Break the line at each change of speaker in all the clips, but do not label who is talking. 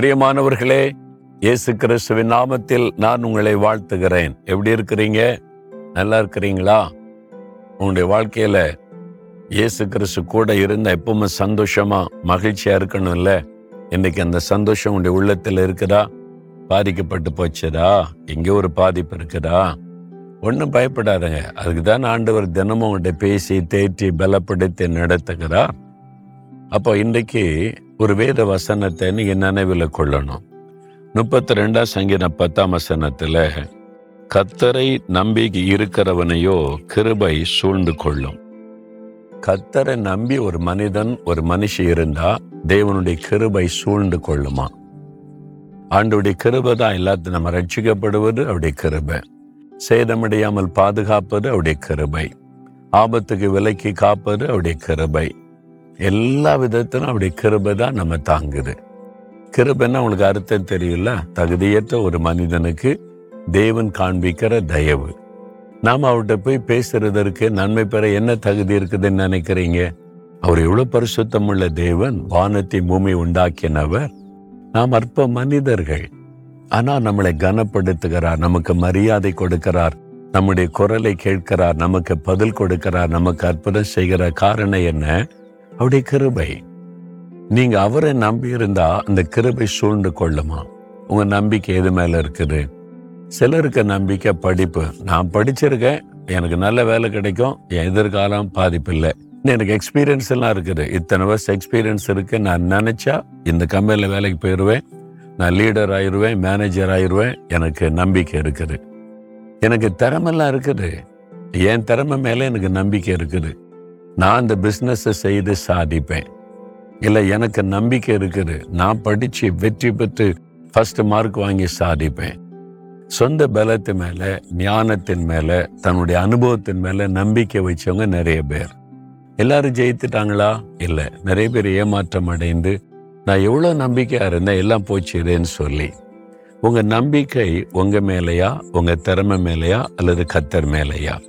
பிரியமானவர்களே இயேசு கிறிஸ்துவின் நாமத்தில் நான் உங்களை வாழ்த்துகிறேன். எப்படி இருக்கிறீங்க? நல்லா இருக்கிறீங்களா? உங்களுடைய வாழ்க்கையில இயேசு கிறிஸ்து கூட இருந்தால் எப்பவுமே சந்தோஷமா மகிழ்ச்சியா இருக்கணும்ல? இன்னைக்கு அந்த சந்தோஷம் உங்களுடைய உள்ளத்தில் இருக்குதா? பாதிக்கப்பட்டு போச்சுதா? எங்கே ஒரு பாதிப்பு இருக்குதா? ஒன்றும் பயப்படாதங்க. அதுக்கு தான் ஆண்டவர் தினமும் உங்கள்கிட்ட பேசி தேற்றி பலப்படுத்தி நடத்துகிறார். அப்போ இன்றைக்கு ஒரு வேத வசனத்தை நீங்க நினைவில் கொள்ளணும். முப்பத்தி ரெண்டாம் சங்கீதம் பத்தாம் வசனத்துல கத்தரை நம்பி இருக்கிறவனையோ கிருபை சூழ்ந்து கொள்ளும். கத்தரை நம்பி ஒரு மனிதன் ஒரு மனுஷி இருந்தா தேவனுடைய கிருபை சூழ்ந்து கொள்ளுமா? ஆண்டுடைய கிருபை தான் எல்லாத்தையும் நம்ம ரட்சிக்கப்படுவது அவருடைய கிருபை. சேதமடையாமல் பாதுகாப்பது அவருடைய கிருபை. ஆபத்துக்கு விலக்கி காப்பது அவருடைய கிருபை. எல்லா விதத்திலும் அப்படி கிருபை தான் நம்ம தாங்குது. கிருபைன்னா உங்களுக்கு அர்த்தம் தெரியல தகுதியற்ற ஒரு மனிதனுக்கு தேவன் காண்பிக்கிற தயவு. நாம் அவர்கிட்ட போய் பேசுறதற்கு நன்மை பெற என்ன தகுதி இருக்குதுன்னு நினைக்கிறீங்க? அவர் எவ்வளவு பரிசுத்தம் உள்ள தேவன் வானத்தை பூமி உண்டாக்கினவர். நாம் அற்ப மனிதர்கள். ஆனா நம்மளை கனப்படுத்துகிறார் நமக்கு மரியாதை கொடுக்கிறார் நம்முடைய குரலை கேட்கிறார் நமக்கு பதில் கொடுக்கிறார் நமக்கு அற்புதம் செய்கிற காரணம் என்ன? அவருடைய கிருபை. நீங்க அவரை நம்பி இருந்தா அந்த கிருபை சூழ்ந்து கொள்ளுமா? உங்க நம்பிக்கை எது மேல இருக்குது? சிலருக்கு நம்பிக்கை படிப்பு. நான் படிச்சிருக்கேன். எனக்கு நல்ல வேலை கிடைக்கும். என் எதிர்காலம் பாதிப்பு இல்லை எனக்கு எக்ஸ்பீரியன்ஸ் எல்லாம் இருக்குது. இத்தனை வருஷம் எக்ஸ்பீரியன்ஸ் இருக்கு. நான் நினைச்சா இந்த கம்பெனியில் வேலைக்கு போயிடுவேன் நான் லீடர் ஆயிடுவேன் மேனேஜர் ஆயிடுவேன் எனக்கு நம்பிக்கை இருக்குது. எனக்கு திறமெல்லாம் இருக்குது. என் திறமை மேலே எனக்கு நம்பிக்கை இருக்குது. நான் அந்த பிஸ்னஸை செய்து சாதிப்பேன். இல்லை எனக்கு நம்பிக்கை இருக்குது. நான் படித்து வெற்றி பெற்று ஃபர்ஸ்ட் மார்க் வாங்கி சாதிப்பேன். சொந்த பலத்து மேலே ஞானத்தின் மேலே தன்னுடைய அனுபவத்தின் மேலே நம்பிக்கை வச்சவங்க நிறைய பேர். எல்லாரும் ஜெயித்துட்டாங்களா? இல்லை. நிறைய பேர் ஏமாற்றம் அடைந்து நான் எவ்வளோ நம்பிக்கையாக இருந்தேன் எல்லாம் போச்சுறேன்னு சொல்லி. உங்கள் நம்பிக்கை உங்கள் மேலேயா உங்கள் திறமை மேலேயா அல்லது கத்தர் மேலேயா?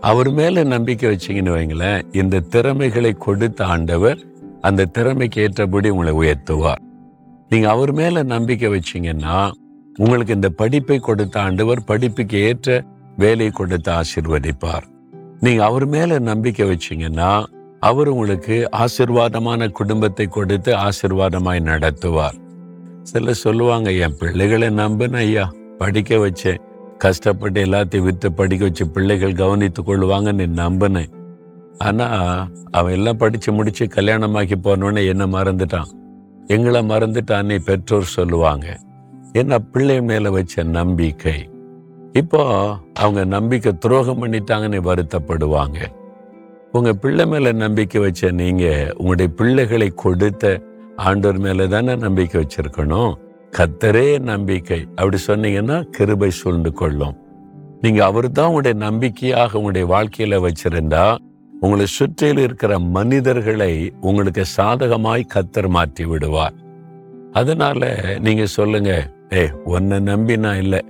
அவர் மேல நம்பிக்கை வச்சீங்கன்னு வைங்களேன் இந்த திறமைகளை கொடுத்த ஆண்டவர் அந்த திறமைக்கு ஏற்றபடி உங்களை உயர்த்துவார். நீங்க அவர் மேல நம்பிக்கை வச்சீங்கன்னா உங்களுக்கு இந்த படிப்பை கொடுத்த ஆண்டவர் படிப்புக்கு ஏற்ற வேலையை கொடுத்து ஆசிர்வதிப்பார். நீங்க அவர் மேல நம்பிக்கை வச்சீங்கன்னா அவர் உங்களுக்கு ஆசிர்வாதமான குடும்பத்தை கொடுத்து ஆசிர்வாதமாய் நடத்துவார். சில சொல்லுவாங்க என் பிள்ளைகளை நம்புன ஐயா படிக்க வச்சேன். கஷ்டப்பட்டு எல்லாத்தையும் விற்று படிக்க வச்சு பிள்ளைகள் கவனித்து கொள்ளுவாங்கன்னு நம்பினேன். ஆனால் அவன் எல்லாம் படித்து முடித்து கல்யாணமாக்கி போனோடனே என்னை மறந்துட்டான். எங்களை மறந்துட்டான்னு பெற்றோர் சொல்லுவாங்க. என்ன பிள்ளை மேலே வச்ச நம்பிக்கை. இப்போ அவங்க நம்பிக்கை துரோகம் பண்ணிட்டாங்கன்னு வருத்தப்படுவாங்க. உங்கள் பிள்ளை மேலே நம்பிக்கை வச்ச நீங்கள் உங்களுடைய பிள்ளைகளை கொடுத்த ஆண்டோர் மேலே தானே நம்பிக்கை வச்சிருக்கணும்? கத்தரே நம்பிக்கை. அப்படி சொன்னீங்கன்னா கிருபை சூழ்ந்து கொள்ளும். நீங்க அவர் தான் உங்களுடைய நம்பிக்கையாக உங்களுடைய வாழ்க்கையில வச்சிருந்தா உங்களை சுற்றில் இருக்கிற மனிதர்களை உங்களுக்கு சாதகமாய் கத்தர் மாற்றி விடுவார். அதனால நீங்க சொல்லுங்க ஏ உன்னை நம்பி நான் இல்லை.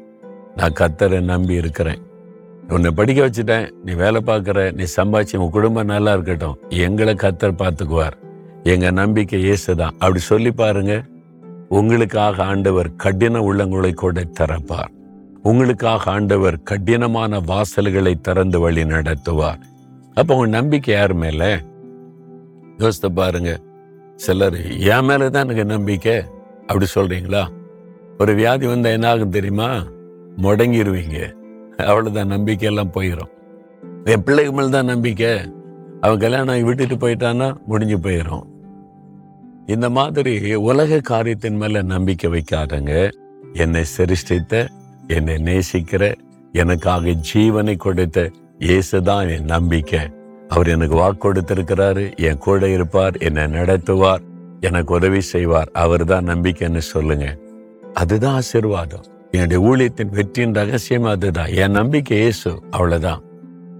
நான் கத்தரை நம்பி இருக்கிறேன். உன்னை படிக்க வச்சுட்டேன். நீ வேலை பார்க்குற நீ சம்பாதிச்சு உன் குடும்பம் நல்லா இருக்கட்டும். எங்களை கத்தர் பார்த்துக்குவார். எங்க நம்பிக்கை இயேசுதான். அப்படி சொல்லி பாருங்க. உங்களுக்காக ஆண்டவர் கடின உள்ளங்களை கூட திறப்பார். உங்களுக்காக ஆண்டவர் கடினமான வாசல்களை திறந்து வழி நடத்துவார். அப்ப உங்க நம்பிக்கை யார் மேல? யோசித்து பாருங்க. சிலர் என் மேலதான் எனக்கு நம்பிக்கை? அப்படி சொல்றீங்களா? ஒரு வியாதி வந்தா என்ன ஆகும் தெரியுமா? முடங்கிடுவீங்க அவ்வளவுதான் நம்பிக்கை எல்லாம் போயிடும் என் பிள்ளைக்கு மேல தான் நம்பிக்கை. அவன் கல்யாணம் விட்டுட்டு போயிட்டான்னா முடிஞ்சு போயிடும் இந்த மாதிரி உலக காரியத்தின் மேல நம்பிக்கை வைக்காதங்க. என்னை சிருஷ்டித்த என்னை நேசிக்கிற எனக்காக ஜீவனை கொடுத்த இயேசுதான் என் நம்பிக்கை. அவர் எனக்கு வாக்கு கொடுத்திருக்கிறாரு என் கூட இருப்பார் என்னை நடத்துவார் எனக்கு உதவி செய்வார். அவர் தான் நம்பிக்கைன்னு சொல்லுங்க. அதுதான் ஆசீர்வாதம். என்னுடைய ஊழியத்தின் வெற்றியின் ரகசியம் அதுதான். என் நம்பிக்கை இயேசு அவ்வளவுதான்.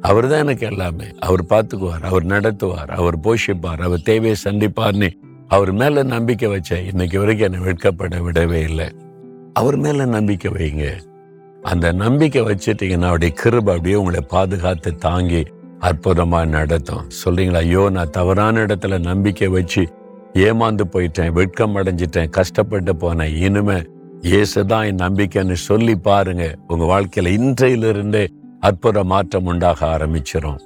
அவர் தான் எனக்கு எல்லாமே. அவர் பார்த்துக்குவார் அவர் நடத்துவார் அவர் போஷிப்பார் அவர் தேவையை சந்திப்பார்னு அவர் மேல நம்பிக்கை வச்சேன் இன்னைக்கு வரைக்கும் என்னை வெட்கப்பட விடவே இல்லை. அவர் மேல நம்பிக்கை வைங்க. அந்த நம்பிக்கை வச்சுட்டீங்கன்னா அவருடைய கிருப அப்படியே உங்களை பாதுகாத்து தாங்கி அற்புதமா நடத்தும். சொல்றீங்களா? ஐயோ நான் தவறான இடத்துல நம்பிக்கை வச்சு ஏமாந்து போயிட்டேன் வெட்கம் அடைஞ்சிட்டேன் கஷ்டப்பட்டு போனேன். இனிமே இயேசுதான் என் நம்பிக்கைன்னு சொல்லி பாருங்க. உங்க வாழ்க்கையில இன்றையிலிருந்தே அற்புத மாற்றம் உண்டாக ஆரம்பிச்சிடும்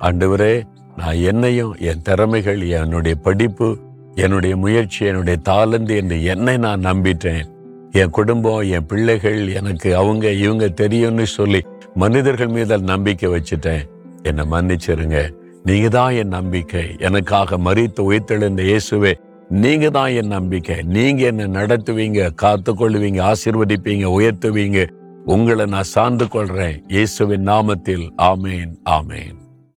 ஆண்டவரே நான் என்னையும் என் திறமைகள் என்னுடைய படிப்பு என்னுடைய முயற்சி என்னுடைய தாளந்து என்று என்னை நான் நம்பிட்டேன். என் குடும்பம் என் பிள்ளைகள் எனக்கு அவங்க இவங்க தெரியும்னு சொல்லி மனிதர்கள் மீது நம்பிக்கை வச்சுட்டேன். என்னை மன்னிச்சிருங்க. நீங்க தான் என் நம்பிக்கை. எனக்காக மறித்து உயிர்த்தெழுந்த இயேசுவே நீங்க தான் என் நம்பிக்கை. நீங்க என்னை நடத்துவீங்க காத்து கொள்ளுவீங்க ஆசீர்வதிப்பீங்க உயர்த்துவீங்க. உங்களை நான் சார்ந்து கொள்றேன். இயேசுவின் நாமத்தில். ஆமேன் ஆமேன்.